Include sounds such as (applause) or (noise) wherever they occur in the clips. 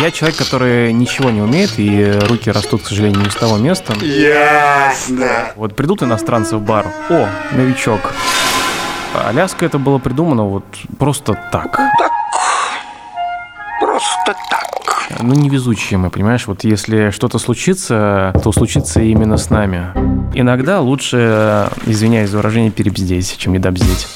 Я человек, который ничего не умеет, и руки растут, к сожалению, не с того места. Ясно. Вот придут иностранцы в бар. О, новичок. Аляска это было придумано вот просто так. Просто так. Ну, невезучие мы, понимаешь? Вот если что-то случится, то случится именно с нами. Иногда лучше, извиняюсь за выражение, перебздеть, чем недобздеть.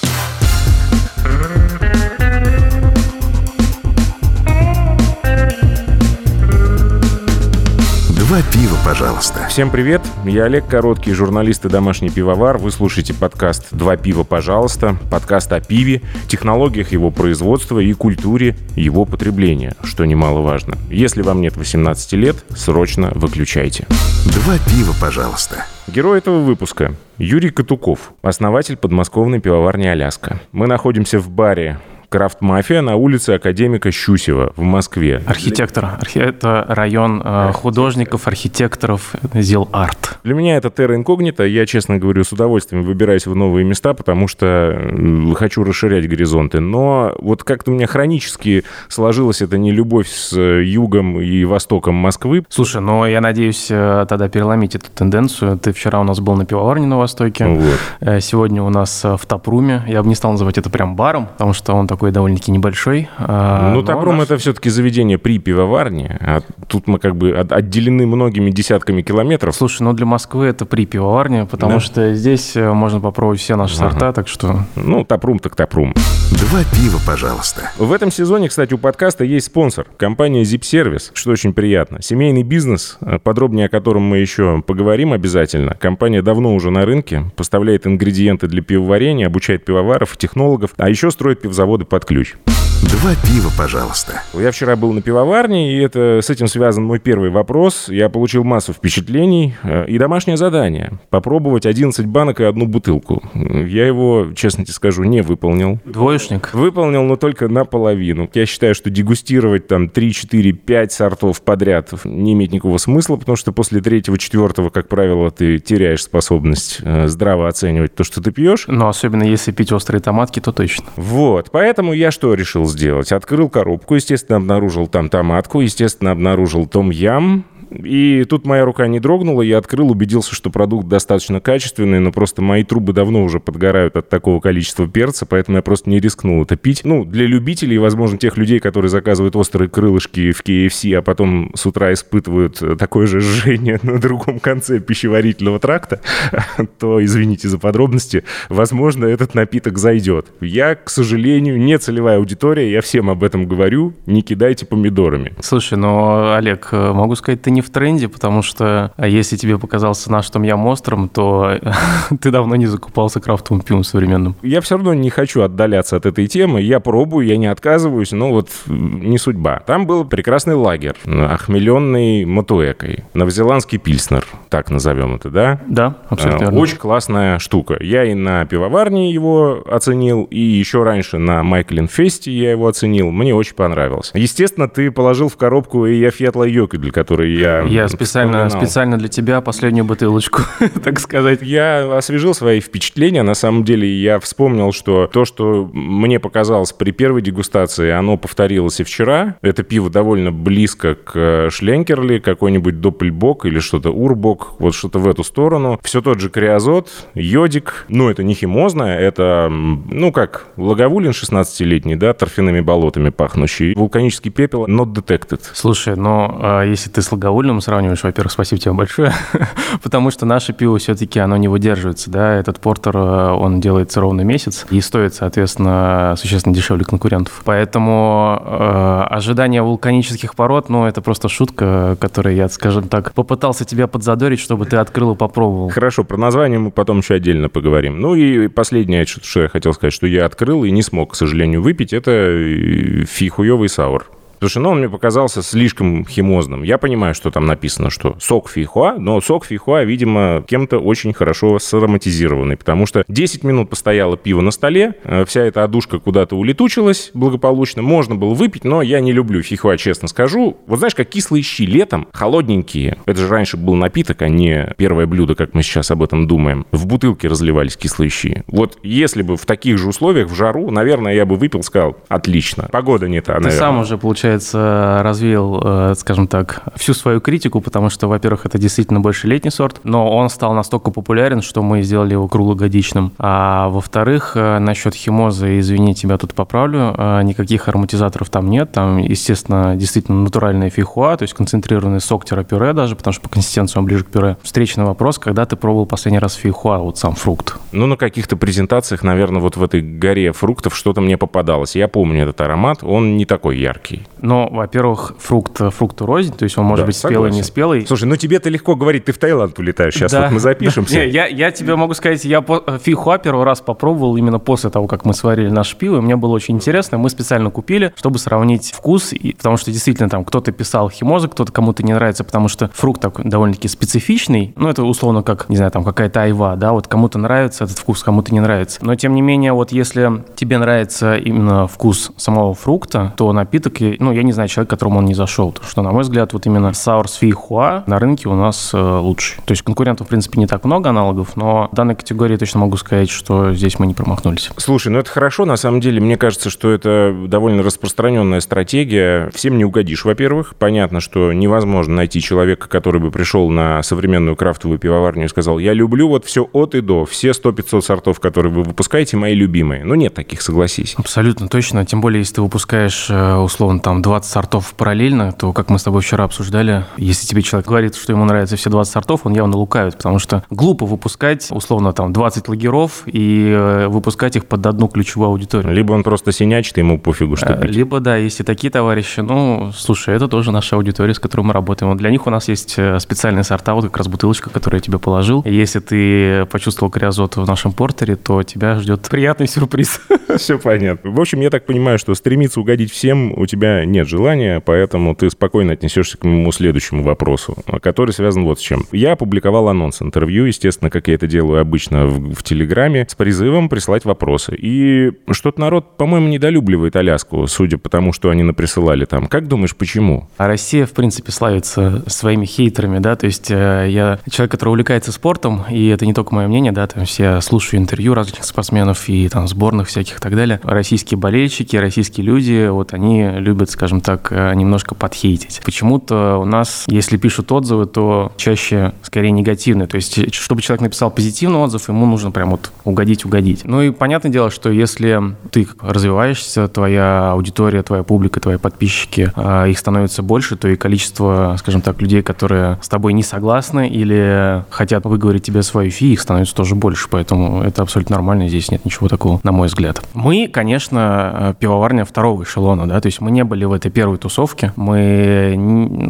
Пива, пожалуйста. Всем привет, я Олег Короткий, журналист и домашний пивовар. Вы слушаете подкаст «Два пива, пожалуйста», подкаст о пиве, технологиях его производства и культуре его потребления, что немаловажно. Если вам нет 18 лет, срочно выключайте. Два пива, пожалуйста. Герой этого выпуска – Юрий Катуков, основатель подмосковной пивоварни «Аляска». Мы находимся в баре Крафт Мафия на улице Академика Щусева в Москве. Архитектор. Архи- Это район э, художников, архитекторов, Зил Арт. Для меня это терра инкогнито. Я, честно говорю, с удовольствием выбираюсь в новые места, потому что хочу расширять горизонты. Но вот как-то у меня хронически сложилась эта нелюбовь с э, югом и востоком Москвы. Слушай, ну я надеюсь э, тогда переломить эту тенденцию. Ты вчера у нас был на пивоварне на Востоке. Вот. Э, Сегодня у нас э, в Тапруме. Я бы не стал называть это прям баром, потому что он такой довольно-таки небольшой. А, Ну, Тапром наш- это все-таки заведение при пивоварне, а тут мы как бы от- отделены многими десятками километров. Слушай, ну для Москвы это при пивоварне, потому Да. что здесь э, можно попробовать все наши Ага. сорта, так что Ну, Тапрум так Тапрум. Два пива, пожалуйста. В этом сезоне, кстати, у подкаста есть спонсор. Компания Zip Service, что очень приятно. Семейный бизнес, э, подробнее о котором мы еще поговорим обязательно. Компания давно уже на рынке, поставляет ингредиенты для пивоварения, обучает пивоваров и технологов, а еще строит пивзаводы под ключ. Два пива, пожалуйста. Я вчера был на пивоварне, и это, с этим связан мой первый вопрос. Я получил массу впечатлений э, и домашнее задание. Попробовать 11 банок и одну бутылку. Я его, честно тебе скажу, не выполнил. двоечник. Выполнил, но только наполовину. Я считаю, что дегустировать там 3, 4, 5 сортов подряд не имеет никакого смысла, потому что после третьего, четвертого, как правило, ты теряешь способность э, здраво оценивать то, что ты пьешь. Но особенно если пить острые томатки, то точно. Вот, поэтому я что решил сделать? Открыл коробку, естественно, обнаружил там томатку, естественно, обнаружил том-ям, и тут моя рука не дрогнула, я открыл, убедился, что продукт достаточно качественный, но просто мои трубы давно уже подгорают от такого количества перца, поэтому я просто не рискнул это пить. Ну, для любителей, возможно, тех людей, которые заказывают острые крылышки в KFC, а потом с утра испытывают э, такое же жжение (laughs) на другом конце пищеварительного тракта, (laughs) то извините за подробности, возможно, этот напиток зайдет. Я, к сожалению, не целевая аудитория, я всем об этом говорю, не кидайте помидорами. Слушай, ну, Олег, э, могу сказать, ты не в тренде, потому что а если тебе показался наш том ям острым, то (laughs) ты давно не закупался крафтовым пивом современным. Я все равно не хочу отдаляться от этой темы. Я пробую, я не отказываюсь, но вот м, не судьба. Там был прекрасный лагерь, охмеленный мотуэкой. Новозеландский пильснер, так назовем это, да? Да, абсолютно А, верно. Очень классная штука. Я и на пивоварне его оценил, и еще раньше на Майклин Фесте я его оценил. Мне очень понравился. Естественно, ты положил в коробку и я Фетла Йокидль, который я Я специально, специально для тебя последнюю бутылочку, (laughs) так сказать. Я освежил свои впечатления. На самом деле я вспомнил, что то, что мне показалось при первой дегустации, оно повторилось и вчера. Это пиво довольно близко к Шленкерли, какой-нибудь Доппельбок или что-то Урбок, вот что-то в эту сторону. Все тот же криозот, йодик. Ну, это не химозное, это, ну, как Лаговулин 16-летний, да, торфяными болотами пахнущий. Вулканический пепел, not detected. Слушай, ну, а если ты с Лагоульным сравниваешь, во-первых, спасибо тебе большое, (laughs) потому что наше пиво все-таки, оно не выдерживается, да, этот портер, э, он делается ровно месяц и стоит, соответственно, существенно дешевле конкурентов. Поэтому э, ожидание вулканических пород, ну, это просто шутка, которой я, скажем так, попытался тебя подзадорить, чтобы ты открыл и попробовал. Хорошо, про название мы потом еще отдельно поговорим. Ну и последнее, что что я хотел сказать, что я открыл и не смог, к сожалению, выпить, это э, фихуевый саур. Слушай, ну он мне показался слишком химозным. Я понимаю, что там написано, что сок фихуа, но сок фихуа, видимо, кем-то очень хорошо сароматизированный, потому что 10 минут постояло пиво на столе, э, вся эта одушка куда-то улетучилась благополучно, можно было выпить, но я не люблю фихуа, честно скажу. Вот знаешь, как кислые щи летом, холодненькие, это же раньше был напиток, а не первое блюдо, как мы сейчас об этом думаем. В бутылке разливались кислые щи. Вот если бы в таких же условиях, в жару, наверное, я бы выпил, сказал, отлично. Погода не та, Ты наверное. сам уже, получается, получается, развеял, э, скажем так, всю свою критику, потому что, во-первых, это действительно больше летний сорт, но он стал настолько популярен, что мы сделали его круглогодичным. А во-вторых, э, насчет химозы, извини, тебя тут поправлю, э, никаких ароматизаторов там нет, там, естественно, действительно натуральная фихуа, то есть концентрированный сок-пюре даже, потому что по консистенции он ближе к пюре. Встречный вопрос, когда ты пробовал последний раз фихуа, вот сам фрукт? Ну, на каких-то презентациях, наверное, вот в этой горе фруктов что-то мне попадалось. Я помню этот аромат, он не такой яркий. Но, во-первых, фрукт фрукту рознь, то есть он может Да, быть спелый, не согласен. спелый. Слушай, ну тебе-то легко говорить, ты в Таиланд улетаешь. Сейчас Да. вот мы запишемся. Не, я, я тебе могу сказать, я по- фихуа первый раз попробовал именно после того, как мы сварили наше пиво, и мне было очень интересно. Мы специально купили, чтобы сравнить вкус, и, потому что действительно там кто-то писал химоза, кто-то кому-то не нравится, потому что фрукт такой довольно-таки специфичный. Ну, это условно как, не знаю, там какая-то айва, да, вот кому-то нравится этот вкус, кому-то не нравится. Но, тем не менее, вот если тебе нравится именно вкус самого фрукта, то напиток, и- ну, я не знаю, человек, которому он не зашел. Потому что, на мой взгляд, вот именно Sour Фихуа на рынке у нас э, лучший. То есть конкурентов, в принципе, не так много аналогов, но в данной категории точно могу сказать, что здесь мы не промахнулись. Слушай, ну это хорошо, на самом деле, мне кажется, что это довольно распространенная стратегия. Всем не угодишь, во-первых. Понятно, что невозможно найти человека, который бы пришел на современную крафтовую пивоварню и сказал, я люблю вот все от и до, все 100-500 сортов, которые вы выпускаете, мои любимые. Ну нет таких, согласись. Абсолютно точно. Тем более, если ты выпускаешь, э, условно, там 20 сортов параллельно, то, как мы с тобой вчера обсуждали, если тебе человек говорит, что ему нравятся все 20 сортов, он явно лукавит, потому что глупо выпускать, условно, там 20 лагеров и э, выпускать их под одну ключевую аудиторию. Либо он просто синячит, ему пофигу, что Э, пить. Либо, да, есть и такие товарищи. Ну, слушай, это тоже наша аудитория, с которой мы работаем. Для них у нас есть э, специальные сорта, вот как раз бутылочка, которую я тебе положил. Если ты почувствовал криозот в нашем портере, то тебя ждет приятный сюрприз. (laughs) Все понятно. В общем, я так понимаю, что стремиться угодить всем у тебя нет желания, поэтому ты спокойно отнесешься к моему следующему вопросу, который связан вот с чем. Я опубликовал анонс интервью, естественно, как я это делаю обычно в, в Телеграме, с призывом прислать вопросы. И что-то народ, по-моему, недолюбливает Аляску, судя по тому, что они наприсылали там. Как думаешь, почему? А Россия, в принципе, славится своими хейтерами, да, то есть э, я человек, который увлекается спортом, и это не только мое мнение, да, там все слушаю интервью различных спортсменов и там сборных всяких и так далее. Российские болельщики, российские люди, вот они любят, скажем так, э, немножко подхейтить. Почему-то у нас, если пишут отзывы, то чаще скорее негативные, то есть э, чтобы человек написал позитивный отзыв, ему нужно прям вот угодить, угодить. Ну и понятное дело, что если ты развиваешься, твоя аудитория, твоя публика, твои подписчики, а, их становится больше, то и количество, скажем так, людей, которые с тобой не согласны или хотят выговорить тебе свою фи, их становится тоже больше, поэтому это абсолютно нормально, здесь нет ничего такого, на мой взгляд. Мы, конечно, пивоварня второго эшелона, да, то есть мы не были в этой первой тусовке, мы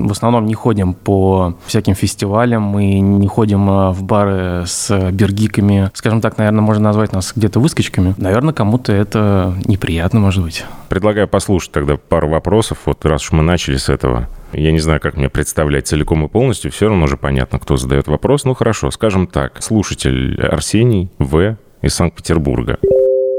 в основном не ходим по всяким фестивалям, мы не ходим а, в бары с бергиками, скажем так, наверное, можно назвать нас где-то выскочками. Наверное, кому-то это неприятно, может быть. Предлагаю послушать тогда пару вопросов, вот раз уж мы начали с этого. Я не знаю, как мне представлять целиком и полностью, все равно уже понятно, кто задает вопрос. Ну хорошо, скажем так. Слушатель Арсений В. из Санкт-Петербурга.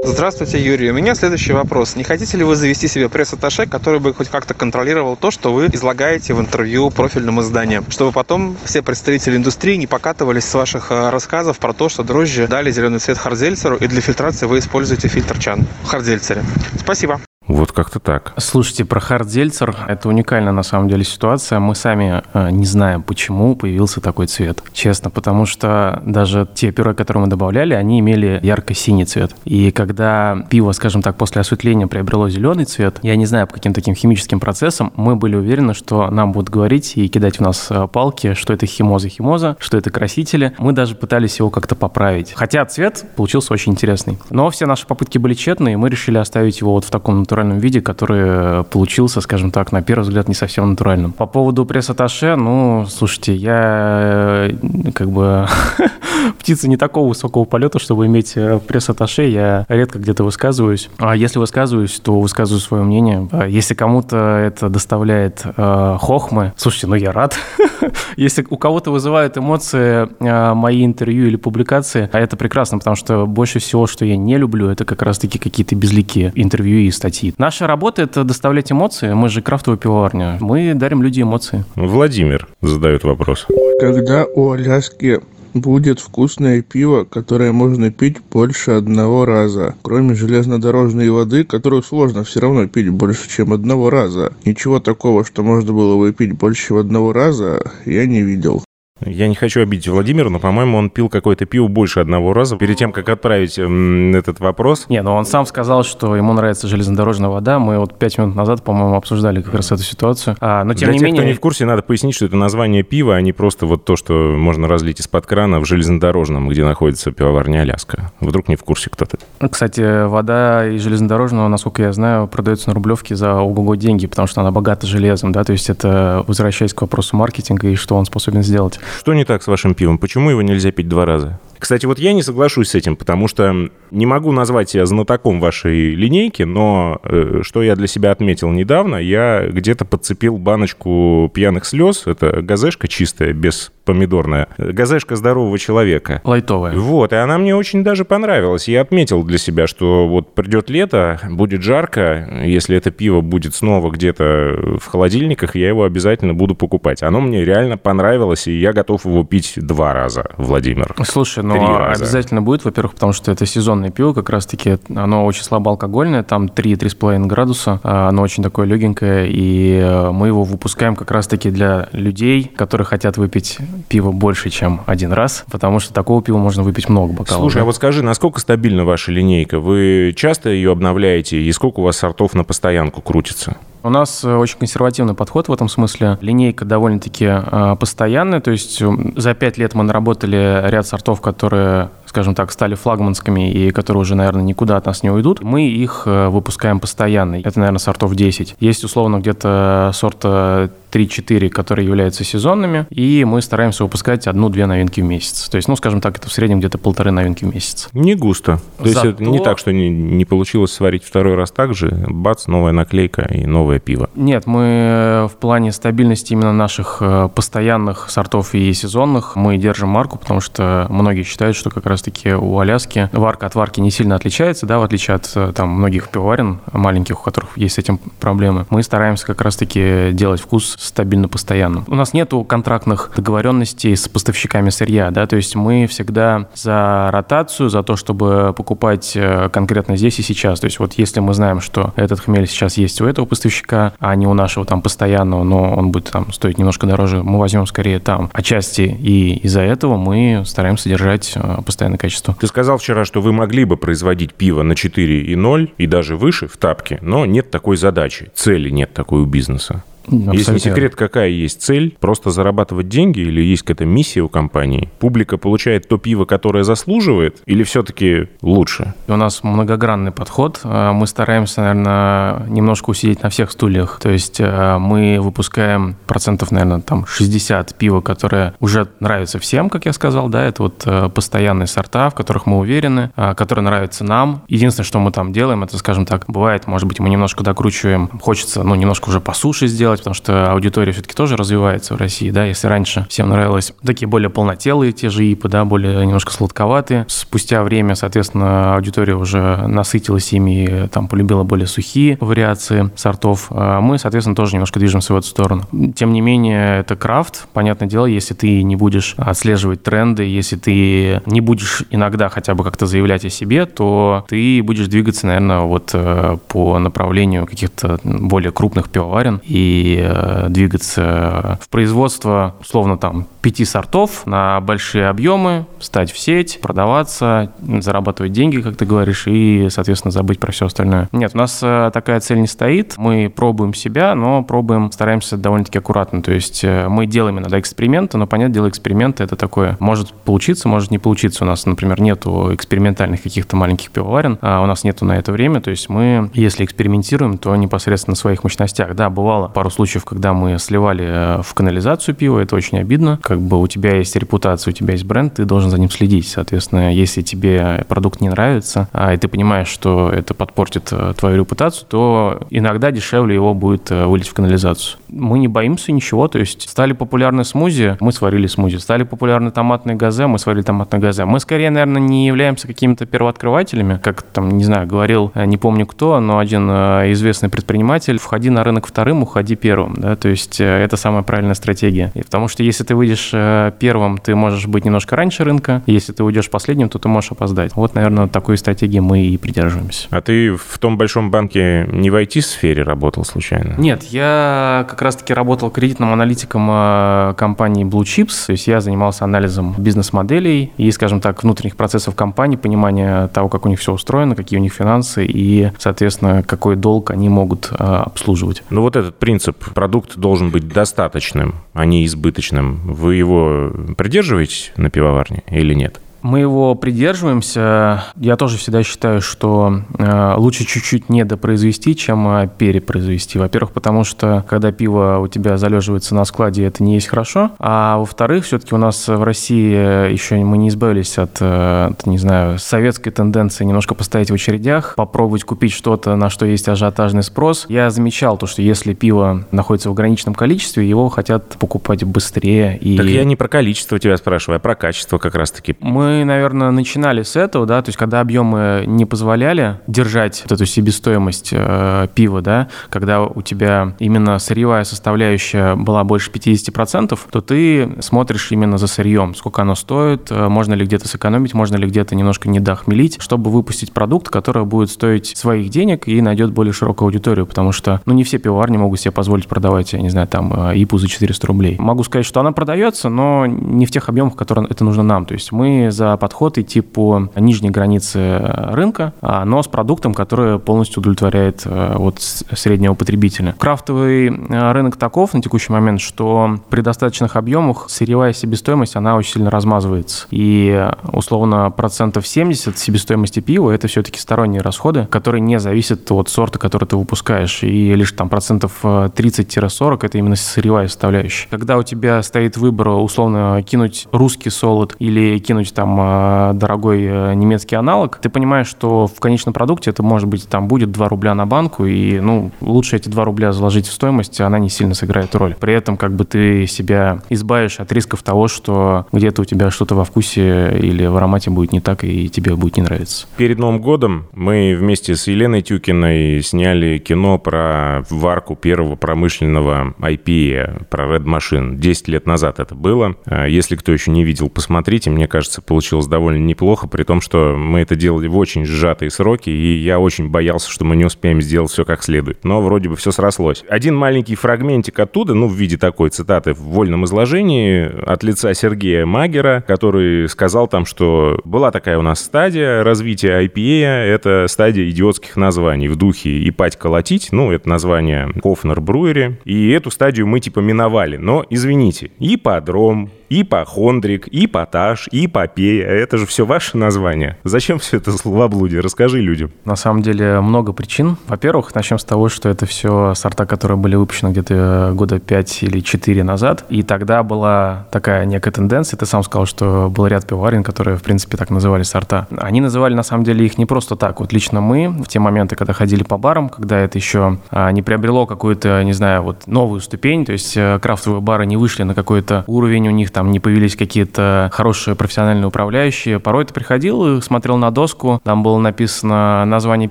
Здравствуйте, Юрий. У меня следующий вопрос. Не хотите ли вы завести себе пресс-атташе, который бы хоть как-то контролировал то, что вы излагаете в интервью профильным изданиям, чтобы потом все представители индустрии не покатывались с ваших э, рассказов про то, что дрожжи дали зеленый цвет hard seltzer у, и для фильтрации вы используете фильтр чан в hard seltzer е. Спасибо. Вот как-то так. Слушайте, про hard seltzer – это уникальная на самом деле ситуация. Мы сами э, не знаем, почему появился такой цвет. Честно, потому что даже те пюре, которые мы добавляли, они имели ярко-синий цвет. И когда пиво, скажем так, после осветления приобрело зеленый цвет, я не знаю, по каким таким химическим процессам, мы были уверены, что нам будут говорить и кидать в нас э, палки, что это химоза-химоза, что это красители. Мы даже пытались его как-то поправить. Хотя цвет получился очень интересный. Но все наши попытки были тщетны, и мы решили оставить его вот в таком натуральном виде, который э, получился, скажем так, на первый взгляд, не совсем натуральным. По поводу пресс-атташе, ну, слушайте, я э, как бы (laughs) птица не такого высокого полета, чтобы иметь э, пресс-атташе, я редко где-то высказываюсь. А если высказываюсь, то высказываю свое мнение. А Если кому-то это доставляет э, хохмы, слушайте, ну я рад. (laughs) Если у кого-то вызывают эмоции э, мои интервью или публикации, а это прекрасно, потому что больше всего, что я не люблю, это как раз-таки какие-то безликие интервью и статьи. Наша работа — это доставлять эмоции. Мы же крафтовая пивоварня. Мы дарим людям эмоции. Владимир задает вопрос. Когда у Аляски будет вкусное пиво, которое можно пить больше одного раза. Кроме железнодорожной воды, которую сложно все равно пить больше, чем одного раза. Ничего такого, что можно было бы пить больше одного раза, я не видел. Я не хочу обидеть Владимира, но, по-моему, он пил какое-то пиво больше одного раза перед тем, как отправить м, этот вопрос. Не, но он сам сказал, что ему нравится железнодорожная вода. Мы вот пять минут назад, по-моему, обсуждали как раз эту ситуацию. А, но тем Для не тех, менее... кто не в курсе, надо пояснить, что это название пива, а не просто вот то, что можно разлить из-под крана в железнодорожном, где находится пивоварня Аляска. Вдруг не в курсе кто-то. Кстати, вода из железнодорожного, насколько я знаю, продается на Рублевке за ого-го деньги, потому что она богата железом, да, то есть это возвращаясь к вопросу маркетинга и что он способен сделать. Что не так с вашим пивом? Почему его нельзя пить два раза? Кстати, вот я не соглашусь с этим, потому что не могу назвать себя знатоком вашей линейки, но э, что я для себя отметил недавно, я где-то подцепил баночку пьяных слез, это газешка чистая, без помидорная, газешка здорового человека. Лайтовая. Вот, и она мне очень даже понравилась. Я отметил для себя, что вот придет лето, будет жарко, если это пиво будет снова где-то в холодильниках, я его обязательно буду покупать. Оно мне реально понравилось, и я готов его пить два раза, Владимир. Слушай, раза. обязательно будет, во-первых, потому что это сезонное пиво, как раз-таки оно очень слабоалкогольное, там 3-3,5 градуса, а, оно очень такое легенькое, и э, мы его выпускаем как раз-таки для людей, которые хотят выпить пиво больше, чем один раз, потому что такого пива можно выпить много бокалов. Слушай, а вот скажи, насколько стабильна ваша линейка? Вы часто ее обновляете, и сколько у вас сортов на постоянку крутится? У нас э, очень консервативный подход в этом смысле. Линейка довольно-таки э, постоянная, то есть за пять лет мы наработали ряд сортов, которые, скажем так, стали флагманскими и которые уже, наверное, никуда от нас не уйдут. Мы их э, выпускаем постоянно. Это, наверное, сортов 10. Есть, условно, где-то сорта 3-4, которые являются сезонными, и мы стараемся выпускать одну-две новинки в месяц. То есть, ну, скажем так, это в среднем где-то полторы новинки в месяц. Не густо. То есть Зато- это не так, что не, не получилось сварить второй раз так же, бац, новая наклейка и новое пиво. Нет, мы э, в плане стабильности именно наших э, постоянных сортов и сезонных мы держим марку, потому что многие считают, что как раз-таки у Аляски варка от варки не сильно отличается, да, в отличие от э, там многих пивоварен маленьких, у которых есть с этим проблемы. Мы стараемся как раз-таки делать вкус стабильно постоянным. У нас нету контрактных договоренностей с поставщиками сырья, да, то есть мы всегда за ротацию, за то, чтобы покупать э, конкретно здесь и сейчас. То есть вот если мы знаем, что этот хмель сейчас есть у этого поставщика, а не у нашего там постоянного, но он будет там стоить немножко дороже, мы возьмем скорее там отчасти, и из-за этого мы стараемся держать э, постоянное качество. Ты сказал вчера, что вы могли бы производить пиво на 4,0 и даже выше в тапке, но нет такой задачи, цели нет такой у бизнеса. Если Абсолютно секрет, какая есть цель? Просто зарабатывать деньги или есть какая-то миссия у компании? Публика получает то пиво, которое заслуживает, или все-таки лучше? У нас многогранный подход. Э, Мы стараемся, наверное, немножко усидеть на всех стульях. То есть э, мы выпускаем процентов, наверное, там 60 пива, которое уже нравится всем, как я сказал, да, это вот э, постоянные сорта, в которых мы уверены, которые нравятся нам. Единственное, что мы там делаем, это, скажем так, бывает, может быть, мы немножко докручиваем, хочется, ну, немножко уже по суше сделать, потому что аудитория все-таки тоже развивается в России, да, если раньше всем нравилось такие более полнотелые те же ипы, да, более немножко сладковатые. Спустя время, соответственно, аудитория уже насытилась ими там полюбила более сухие вариации сортов. А Мы, соответственно, тоже немножко движемся в эту сторону. Тем не менее, это крафт. Понятное дело, если ты не будешь отслеживать тренды, если ты не будешь иногда хотя бы как-то заявлять о себе, то ты будешь двигаться, наверное, вот э, по направлению каких-то более крупных пивоварен и э, двигаться в производство, условно, там, пяти сортов на большие объемы, стать в сеть, продаваться, зарабатывать деньги, как ты говоришь, и, соответственно, забыть про все остальное. Нет, у нас э, такая цель не стоит. Мы пробуем себя, но пробуем, стараемся довольно-таки аккуратно. То есть э, мы делаем иногда эксперименты, но, понятное дело, эксперименты это такое. Может получиться, может не получиться. У нас, например, нету экспериментальных каких-то маленьких пивоварен, а у нас нету на это время. То есть мы, если экспериментируем, то непосредственно на своих мощностях. Да, бывало пару случаев, когда мы сливали э, в канализацию пиво, это очень обидно. Как бы у тебя есть репутация, у тебя есть бренд, ты должен за ним следить. Соответственно, если тебе продукт не нравится, а, и ты понимаешь, что это подпортит э, твою репутацию, то иногда дешевле его будет э, вылить в канализацию. Мы не боимся ничего, то есть стали популярны смузи, мы сварили смузи. Стали популярны томатные газе, мы сварили томатное газе. Мы скорее, наверное, не являемся какими-то первооткрывателями, как там, не знаю, говорил, не помню кто, но один известный предприниматель, входи на рынок вторым, уходи первым, да, то есть э, это самая правильная стратегия. И потому что если ты выйдешь э, первым, ты можешь быть немножко раньше рынка, если ты уйдешь последним, то ты можешь опоздать. Вот, наверное, такой стратегии мы и придерживаемся. А ты в том большом банке не в IT-сфере работал случайно? Нет, я как раз-таки работал кредитным аналитиком э, компании Blue Chips, то есть я занимался анализом бизнес-моделей и, скажем так, внутренних процессов компании, понимания того, как у них все устроено, какие у них финансы и, соответственно, какой долг они могут обслуживать. Ну вот этот принцип, продукт должен быть достаточным, а не избыточным. Вы его придерживаетесь на пивоварне или нет? Мы его придерживаемся. Я тоже всегда считаю, что э, лучше чуть-чуть недопроизвести, чем э, перепроизвести. Во-первых, потому что когда пиво у тебя залеживается на складе, это не есть хорошо. А во-вторых, все-таки у нас в России еще мы не избавились от, э, от, не знаю, советской тенденции немножко постоять в очередях, попробовать купить что-то, на что есть ажиотажный спрос. Я замечал то, что если пиво находится в ограниченном количестве, его хотят покупать быстрее. И... Так я не про количество тебя спрашиваю, а про качество как раз-таки. Мы мы, наверное, начинали с этого, да, то есть когда объемы не позволяли держать вот эту себестоимость э, пива, да, когда у тебя именно сырьевая составляющая была больше 50%, то ты смотришь именно за сырьем, сколько оно стоит, э, можно ли где-то сэкономить, можно ли где-то немножко не дохмелить, чтобы выпустить продукт, который будет стоить своих денег и найдет более широкую аудиторию, потому что, ну, не все пивоварни могут себе позволить продавать, я не знаю, там, ИПУ за 400 рублей. Могу сказать, что она продается, но не в тех объемах, которые это нужно нам. То есть мы за подход идти по нижней границе рынка, а, но с продуктом, который полностью удовлетворяет э, вот среднего потребителя. Крафтовый э, рынок таков на текущий момент, что при достаточных объемах сырьевая себестоимость, она очень сильно размазывается. И условно процентов 70 себестоимости пива это все-таки сторонние расходы, которые не зависят от сорта, который ты выпускаешь. И лишь там процентов 30-40 э, это именно сырьевая составляющая. Когда у тебя стоит выбор условно кинуть русский солод или кинуть там Э, дорогой э, немецкий аналог, ты понимаешь, что в конечном продукте это может быть там будет 2 рубля на банку, и ну лучше эти 2 рубля заложить в стоимость, она не сильно сыграет роль. При этом как бы ты себя избавишь от рисков того, что где-то у тебя что-то во вкусе или в аромате будет не так, и тебе будет не нравиться. Перед Новым годом мы вместе с Еленой Тюкиной сняли кино про варку первого промышленного IPA, про Red Machine. 10 лет назад это было. Э, если кто еще не видел, посмотрите. Мне кажется, получилось получилось довольно неплохо, при том, что мы это делали в очень сжатые сроки, и я очень боялся, что мы не успеем сделать все как следует. Но вроде бы все срослось. Один маленький фрагментик оттуда, ну, в виде такой цитаты в вольном изложении от лица Сергея Магера, который сказал там, что была такая у нас стадия развития IPA, это стадия идиотских названий в духе «Ипать колотить», ну, это название Хофнер Бруери, и эту стадию мы типа миновали. Но, извините, ипподром, ипохондрик, ипотаж, ипопея. Это же все ваше название. Зачем все это словоблудие? Расскажи людям. На самом деле много причин. Во-первых, начнем с того, что это все сорта, которые были выпущены где-то года 5 или 4 назад. И тогда была такая некая тенденция. Ты сам сказал, что был ряд пивоварен, которые, в принципе, так называли сорта. Они называли, на самом деле, их не просто так. Вот лично мы в те моменты, когда ходили по барам, когда это еще а, не приобрело какую-то, не знаю, вот новую ступень, то есть э, крафтовые бары не вышли на какой-то уровень, у них там там не появились какие-то хорошие профессиональные управляющие. Порой ты приходил и смотрел на доску, там было написано название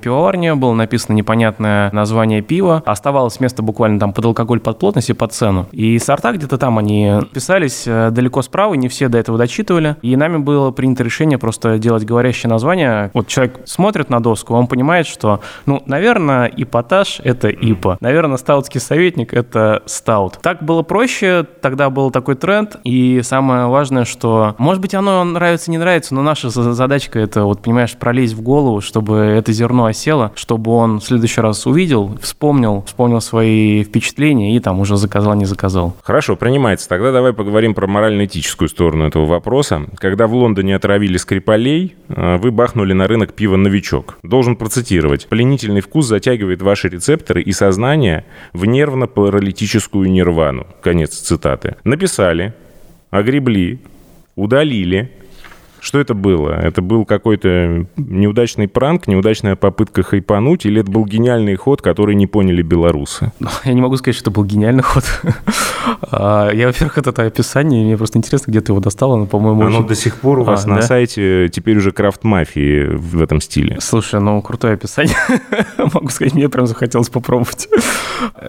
пивоварни, было написано непонятное название пива, оставалось место буквально там под алкоголь, под плотность и под цену. И сорта где-то там они писались э, далеко справа, не все до этого дочитывали, и нами было принято решение просто делать говорящее название. Вот человек смотрит на доску, он понимает, что, ну, наверное, ипотаж — это ипа, наверное, стаутский советник — это стаут. Так было проще, тогда был такой тренд, и самое важное, что, может быть, оно нравится, не нравится, но наша задачка это, вот, понимаешь, пролезть в голову, чтобы это зерно осело, чтобы он в следующий раз увидел, вспомнил, вспомнил свои впечатления и там уже заказал, не заказал. Хорошо, принимается. Тогда давай поговорим про морально-этическую сторону этого вопроса. Когда в Лондоне отравили Скрипалей, э, вы бахнули на рынок пива «Новичок». Должен процитировать. «Пленительный вкус затягивает ваши рецепторы и сознание в нервно-паралитическую нирвану». Конец цитаты. Написали, огребли, удалили, Что это было? Это был какой-то неудачный пранк, неудачная попытка хайпануть, или это был гениальный ход, который не поняли белорусы? Я не могу сказать, что это был гениальный ход. (laughs) А, Я, во-первых, это описание, мне просто интересно, где ты его достал, оно, по-моему, Оно очень- до сих пор у вас А, на да? сайте теперь уже крафт мафии в этом стиле. Слушай, ну крутое описание. (laughs) Могу сказать, мне прям захотелось попробовать.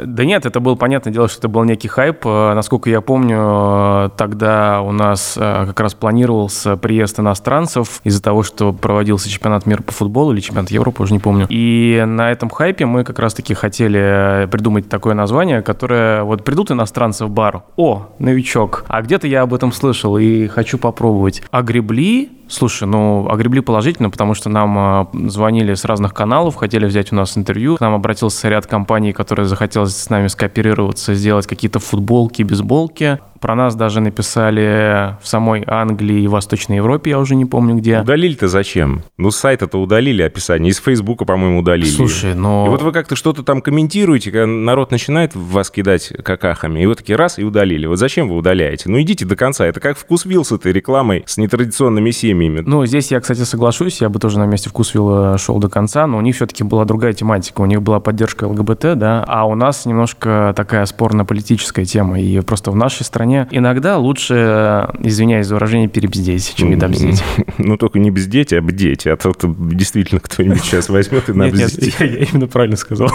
Да нет, это было понятное дело, что это был некий хайп. Насколько я помню, тогда у нас э, как раз планировался приезд иностранцев из-за того, что проводился чемпионат мира по футболу или чемпионат Европы, уже не помню. И на этом хайпе мы как раз-таки хотели э, придумать такое название, которое вот придут иностранцы в бар. О, новичок. А где-то я об этом слышал и хочу попробовать. Огребли Слушай, ну, огребли положительно, потому что нам а, звонили с разных каналов, хотели взять у нас интервью. К нам обратился ряд компаний, которые захотелось с нами скооперироваться, сделать какие-то футболки, бейсболки. Про нас даже написали в самой Англии и Восточной Европе, я уже не помню где. Удалили-то зачем? Ну, с сайта-то удалили описание, из Фейсбука, по-моему, удалили. Слушай, но... И вот вы как-то что-то там комментируете, когда народ начинает вас кидать какахами, и вы такие раз и удалили. Вот зачем вы удаляете? Ну идите до конца. Это как вкус вил с этой рекламой, с нетрадиционными семьями. Ну, здесь я, кстати, соглашусь, я бы тоже на месте вкусвилла шел до конца, но у них все-таки была другая тематика, у них была поддержка ЛГБТ, да, а у нас немножко такая спорно-политическая тема, и просто в нашей стране иногда лучше, извиняюсь за выражение, перебздеть, чем недобздеть. (laughs) Ну, только не бздеть, а бдеть. А то действительно кто-нибудь сейчас возьмет и Нет, нет, набздеть. я, я именно правильно сказал.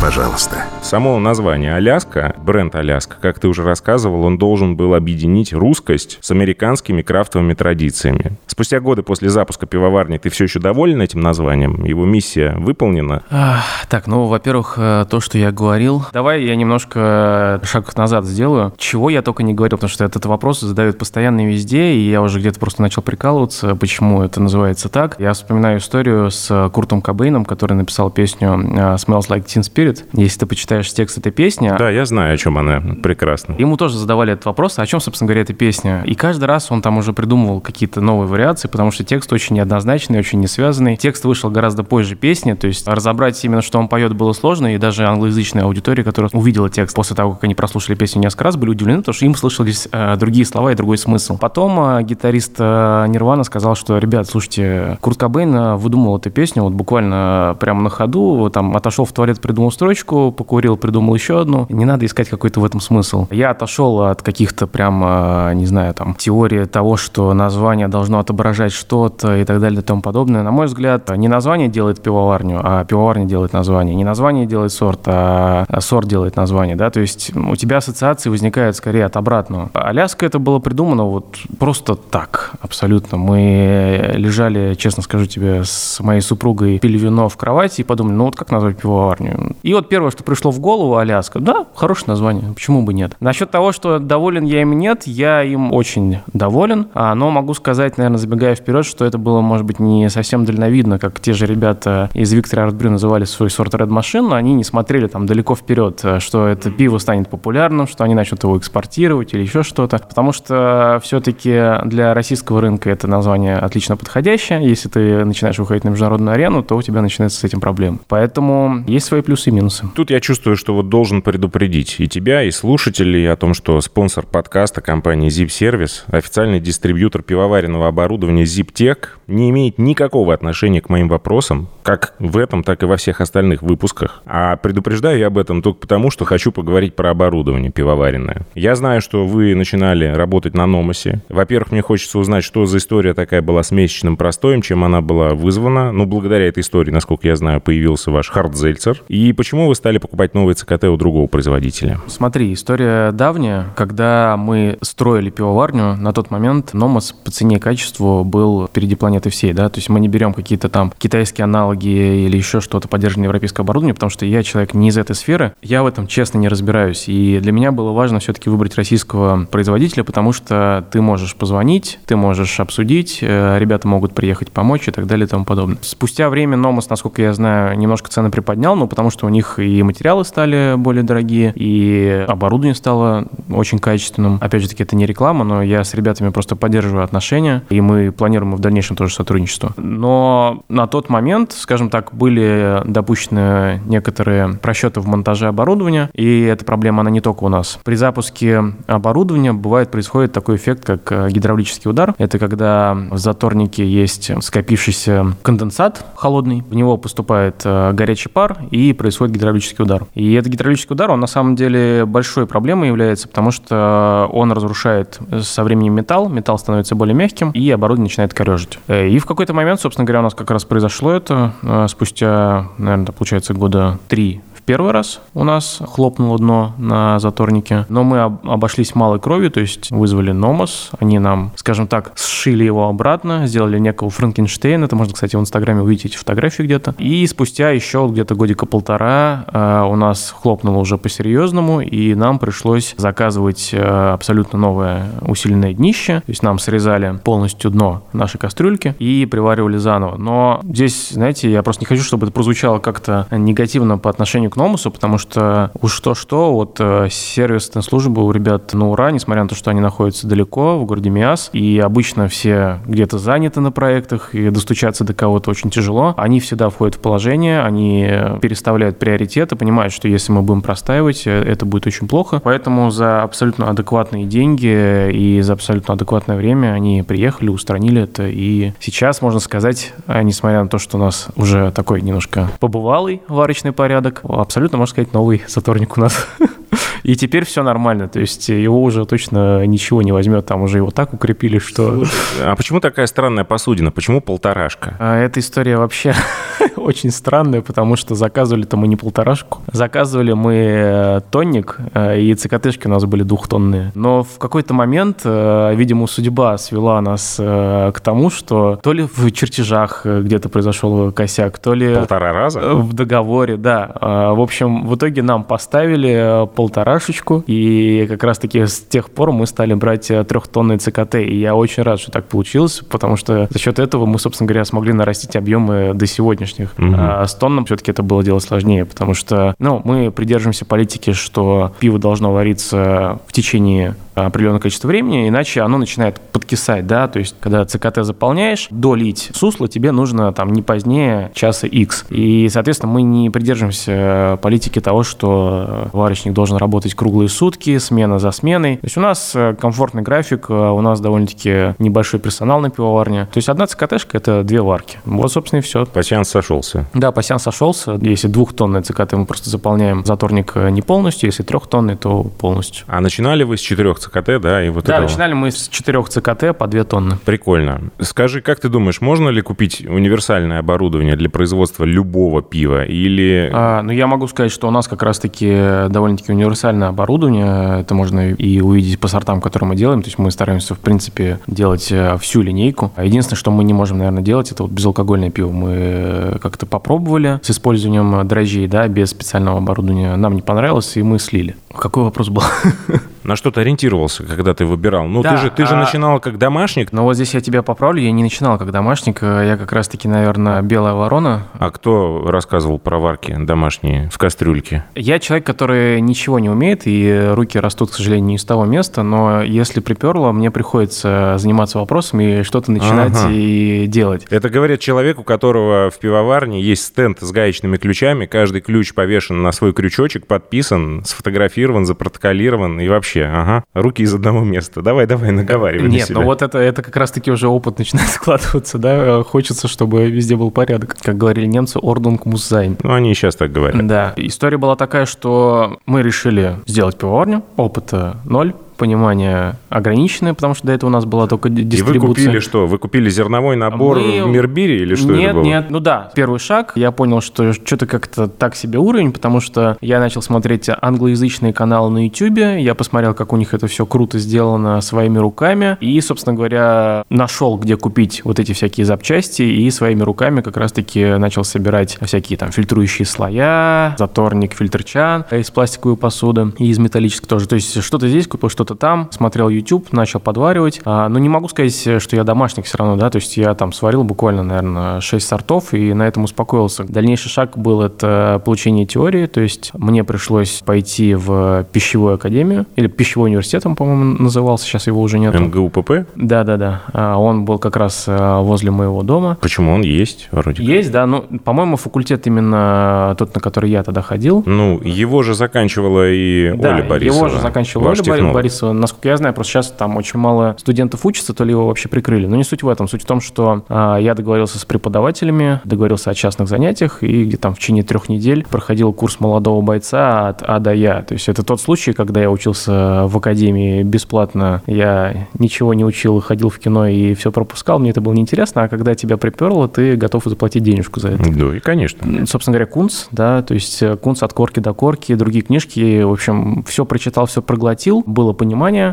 Пожалуйста. Само название Аляска, бренд Аляска, как ты уже рассказывал, он должен был объединить русскость с американскими крафтовыми традициями. Спустя годы после запуска пивоварни ты все еще доволен этим названием? Его миссия выполнена? Ах, Так, ну, во-первых, э, то, что я говорил. Давай я немножко шаг назад сделаю. Чего я только не говорил, потому что этот вопрос задают постоянно и везде, и я уже где-то просто начал прикалываться, почему это называется так. Я вспоминаю историю с Куртом Кобейном, который написал песню э, «Smells Like Teen Spirit». Если ты почитаешь текст этой песни, Да, я знаю, о чем она. Прекрасно. Ему тоже задавали этот вопрос, а о чем, собственно говоря, эта песня. И каждый раз он там уже придумывал какие-то новые вариации, потому что текст очень неоднозначный, очень несвязанный. Текст вышел гораздо позже песни, то есть разобрать именно, что он поет, было сложно, и даже англоязычная аудитория, которая увидела текст после того, как они прослушали песню несколько раз, были удивлены, потому что им слышались э, другие слова и другой смысл. Потом э, гитарист э, Нирвана сказал, что, ребят, слушайте, Курт Кобейн э, выдумал эту песню вот буквально прямо на ходу, там отошел в туалет, придумал строчку, покурил, придумал еще одну. Не надо искать какой-то в этом смысл. Я отошел от каких-то прям, э, не знаю, там, теории того, что название должно отображать что-то и так далее и тому подобное. На мой взгляд, не название делает пивоварню, а пивоварня делает название. Не название делает сорт, а сорт делает название, да, то есть у тебя ассоциации возникают скорее от обратного. Аляска это было придумано вот просто так, абсолютно. Мы лежали, честно скажу тебе, с моей супругой, пили вино в кровати и подумали, ну вот как назвать пивоварню? Вот первое, что пришло в голову, Аляска, да, хорошее название, почему бы нет? Насчет того, что доволен я им нет, я им очень доволен, а, но могу сказать, наверное, забегая вперед, что это было, может быть, не совсем дальновидно, как те же ребята из Виктора Артбрю называли свой сорт Red Machine, но они не смотрели там далеко вперед, э, что это пиво станет популярным, что они начнут его экспортировать или еще что-то, потому что все-таки для российского рынка это название отлично подходящее, если ты начинаешь выходить на международную арену, то у тебя начинается с этим проблем. Поэтому есть свои плюсы и минусы. Тут я чувствую, что вот должен предупредить и тебя, и слушателей о том, что спонсор подкаста компании Zip Service, официальный дистрибьютор пивоваренного оборудования ZipTech, не имеет никакого отношения к моим вопросам, как в этом, так и во всех остальных выпусках. А предупреждаю я об этом только потому, что хочу поговорить про оборудование пивоваренное. Я знаю, что вы начинали работать на Номосе. Во-первых, мне хочется узнать, что за история такая была с месячным простоем, чем она была вызвана. Ну, благодаря этой истории, насколько я знаю, появился ваш хардзельцер. И почему вы стали покупать новые ЦКТ у другого производителя? Смотри, история давняя. Когда мы строили пивоварню, на тот момент Номос по цене и качеству был впереди планеты всей, да, то есть мы не берем какие-то там китайские аналоги или еще что-то поддержанное европейское оборудование, потому что я человек не из этой сферы, я в этом честно не разбираюсь, и для меня было важно все-таки выбрать российского производителя, потому что ты можешь позвонить, ты можешь обсудить, э, ребята могут приехать помочь и так далее и тому подобное. Спустя время Номос, насколько я знаю, немножко цены приподнял, ну, потому что у них и материалы стали более дорогие, и оборудование стало очень качественным. Опять же таки, это не реклама, но я с ребятами просто поддерживаю отношения, и мы планируем в дальнейшем тоже тоже сотрудничеству. Но на тот момент, скажем так, были допущены некоторые просчеты в монтаже оборудования, и эта проблема, она не только у нас. При запуске оборудования бывает происходит такой эффект, как э, гидравлический удар. Это когда в заторнике есть скопившийся конденсат холодный, в него поступает э, горячий пар, и происходит гидравлический удар. И этот гидравлический удар, он на самом деле большой проблемой является, потому что он разрушает со временем металл, металл становится более мягким, и оборудование начинает корежить. И в какой-то момент, собственно говоря, у нас как раз произошло это спустя, наверное, получается, года три первый раз у нас хлопнуло дно на заторнике, но мы обошлись малой кровью, то есть вызвали Номос, они нам, скажем так, сшили его обратно, сделали некого Франкенштейна, это можно, кстати, в Инстаграме увидеть эти фотографии где-то. И спустя еще где-то годика полтора э, у нас хлопнуло уже по-серьезному, и нам пришлось заказывать э, абсолютно новое усиленное днище, то есть нам срезали полностью дно нашей кастрюльки и приваривали заново. Но здесь, знаете, я просто не хочу, чтобы это прозвучало как-то негативно по отношению к Номусу, потому что уж что-что, вот э, сервисная служба у ребят на ура, несмотря на то, что они находятся далеко, в городе Миас, и обычно все где-то заняты на проектах, и достучаться до кого-то очень тяжело. Они всегда входят в положение, они переставляют приоритеты, понимают, что если мы будем простаивать, э, это будет очень плохо. Поэтому за абсолютно адекватные деньги и за абсолютно адекватное время они приехали, устранили это. И сейчас, можно сказать, э, несмотря на то, что у нас уже такой немножко побывалый варочный порядок, абсолютно, можно сказать, новый заторник у нас. (laughs) И теперь все нормально, то есть его уже точно ничего не возьмет, там уже его так укрепили, что... А почему такая странная посудина? Почему полторашка? А эта история вообще (laughs) очень странная, потому что заказывали-то мы не полторашку. Заказывали мы э, тонник, э, и ЦКТшки у нас были двухтонные. Но в какой-то момент, э, видимо, судьба свела нас к тому, что то ли в чертежах где-то произошел косяк, то ли... Полтора раза? В договоре, да. В общем, в итоге нам поставили полторашечку, и как раз-таки с тех пор мы стали брать трехтонные ЦКТ, и я очень рад, что так получилось, потому что за счет этого мы, собственно говоря, смогли нарастить объемы до сегодняшних. Угу. А с тонном все-таки это было дело сложнее, потому что, ну, мы придерживаемся политики, что пиво должно вариться в течение определенное количество времени, иначе оно начинает подкисать, да, то есть когда ЦКТ заполняешь, долить сусло тебе нужно там не позднее часа X. И, соответственно, мы не придерживаемся политики того, что варочник должен работать круглые сутки, смена за сменой. То есть у нас э, комфортный график, э, у нас довольно-таки небольшой персонал на пивоварне. То есть одна ЦКТшка – это две варки. Вот, собственно, и все. Пассианс сошелся. Да, пассианс сошелся. Если двухтонный ЦКТ, мы просто заполняем заторник э, не полностью, если трехтонный, то полностью. А начинали вы с четырех ЦКТ, да? И вот да, этого. начинали мы с четырех ЦКТ по 2 тонны. Прикольно. Скажи, как ты думаешь, можно ли купить универсальное оборудование для производства любого пива? Или... А, ну, я могу сказать, что у нас как раз-таки довольно-таки универсальное оборудование. Это можно и увидеть по сортам, которые мы делаем. То есть мы стараемся, в принципе, делать э, всю линейку. Единственное, что мы не можем, наверное, делать, это вот безалкогольное пиво. Мы э, как-то попробовали с использованием дрожжей, да, без специального оборудования. Нам не понравилось, и мы слили. Какой вопрос был? (laughs) На что ты ориентировался, когда ты выбирал? Ну, да, ты же, ты же а... начинал как домашник. Ну, вот здесь я тебя поправлю, я не начинал как домашник, я как раз-таки, наверное, белая ворона. А кто рассказывал про варки домашние в кастрюльке? Я человек, который ничего не умеет, и руки растут, к сожалению, не из того места, но если приперло, мне приходится заниматься вопросами и что-то начинать ага. и делать. Это говорит человек, у которого в пивоварне есть стенд с гаечными ключами, каждый ключ повешен на свой крючочек, подписан, сфотографирован, запротоколирован и вообще вообще, ага. Руки из одного места. Давай, давай, наговаривай Нет, ну вот это, это как раз-таки уже опыт начинает (laughs) складываться, да. Хочется, чтобы везде был порядок. Как говорили немцы, ордунг музайн. Ну, они и сейчас так говорят. Да. История была такая, что мы решили сделать пивоварню, опыта ноль, понимание ограниченное, потому что до этого у нас была только дистрибуция. И вы купили что? Вы купили зерновой набор Мы... в Мирбире или что нет, это было? Нет, ну да, первый шаг. Я понял, что что-то как-то так себе уровень, потому что я начал смотреть англоязычные каналы на YouTube, я посмотрел, как у них это все круто сделано своими руками, и, собственно говоря, нашел, где купить вот эти всякие запчасти, и своими руками как раз-таки начал собирать всякие там фильтрующие слоя, заторник, фильтр чан из пластиковой посуды и из металлической тоже. То есть что-то здесь купил, что-то что-то там, смотрел YouTube, начал подваривать. А, но не могу сказать, что я домашник все равно, да, то есть я там сварил буквально, наверное, 6 сортов и на этом успокоился. Дальнейший шаг был это получение теории, то есть мне пришлось пойти в пищевую академию, или пищевой университет он, по-моему, назывался, сейчас его уже нет. МГУПП? Да-да-да, а, он был как раз а, возле моего дома. Почему он есть вроде? Есть, да, ну, по-моему, факультет именно тот, на который я тогда ходил. Ну, его же заканчивала и Да, Оля Борисова. его же заканчивала ваш Оля технолог. Борисова. Насколько я знаю, просто сейчас там очень мало студентов учатся, то ли его вообще прикрыли. Но не суть в этом. Суть в том, что а, я договорился с преподавателями, договорился о частных занятиях, и где там в течение трех недель проходил курс молодого бойца от А до Я. То есть это тот случай, когда я учился в академии бесплатно, я ничего не учил, ходил в кино и все пропускал, мне это было неинтересно, а когда тебя приперло, ты готов заплатить денежку за это. Да, и конечно. Собственно говоря, Кунц, да, то есть э, Кунц от корки до корки, другие книжки, в общем, все прочитал, все проглотил, было понимание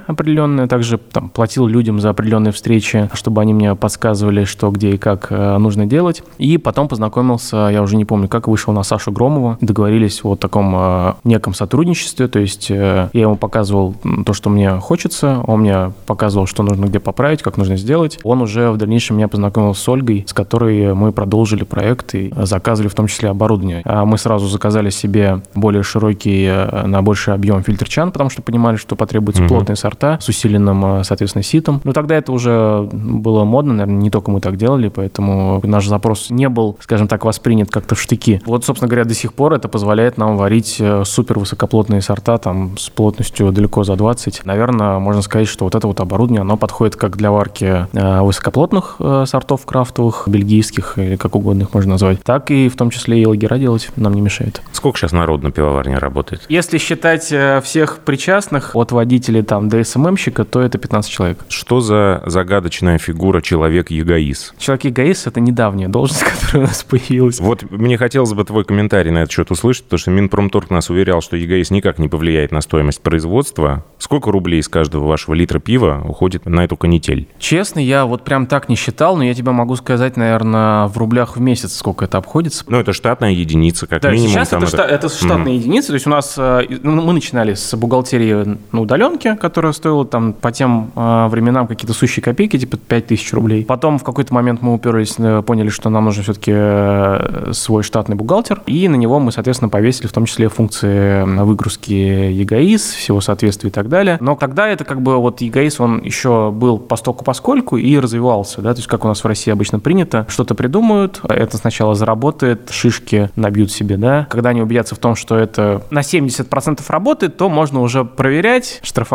определенное, также там платил людям за определенные встречи, чтобы они мне подсказывали, что, где и как э, нужно делать. И потом познакомился, я уже не помню, как вышел на Сашу Громова, договорились о таком э, неком сотрудничестве, то есть э, я ему показывал то, что мне хочется, он мне показывал, что нужно где поправить, как нужно сделать. Он уже в дальнейшем меня познакомил с Ольгой, с которой мы продолжили проект и заказывали в том числе оборудование. А Мы сразу заказали себе более широкий, э, на больший объем фильтр чан, потому что понимали, что потребуются Мгм. плотные сорта с усиленным, э, соответственно, ситом. Но тогда это уже было модно, наверное, не только мы так делали, поэтому наш запрос не был, скажем так, воспринят как-то в штыки. Вот, собственно говоря, до сих пор это позволяет нам варить э, супер высокоплотные сорта, там, с плотностью далеко за 20. Наверное, можно сказать, что вот это вот оборудование, оно подходит как для варки э, высокоплотных сортов крафтовых, бельгийских, или как угодно их можно назвать, так и в том числе и лагера делать нам не мешает. Сколько сейчас народ на пивоварне работает? Если считать всех причастных, от водителей там до СММщика, то это 15 человек. Что за загадочная фигура человек-ягоис? Человек эгоист — это недавняя должность, (laughs) которая у нас появилась. Вот мне хотелось бы твой комментарий на этот счет услышать, потому что Минпромторг нас уверял, что ягоис никак не повлияет на стоимость производства. Сколько рублей из каждого вашего литра пива уходит на эту канитель? Честно, я вот прям так не считал, но я тебе могу сказать, наверное, в рублях в месяц, сколько это обходится. Ну, это штатная единица, как Да, минимум. сейчас там это, шта- это штатные единицы. То есть у нас э, ну, мы начинали с бухгалтерии на удаленке, которая стоила там по тем э, временам какие-то сущие копейки, типа 5000 рублей. Потом в какой-то момент мы уперлись, э, поняли, что нам нужен все-таки свой штатный бухгалтер, и на него мы, соответственно, повесили в том числе функции выгрузки ЕГАИС, всего соответствия и так далее. Но тогда это как бы вот ЕГАИС, он еще был постольку поскольку и развивался, да, то есть как у нас в России обычно принято, что-то придумают, это сначала заработает, шишки набьют себе, да. Когда они убедятся в том, что это на 70% работает, то можно уже проверять, штрафовать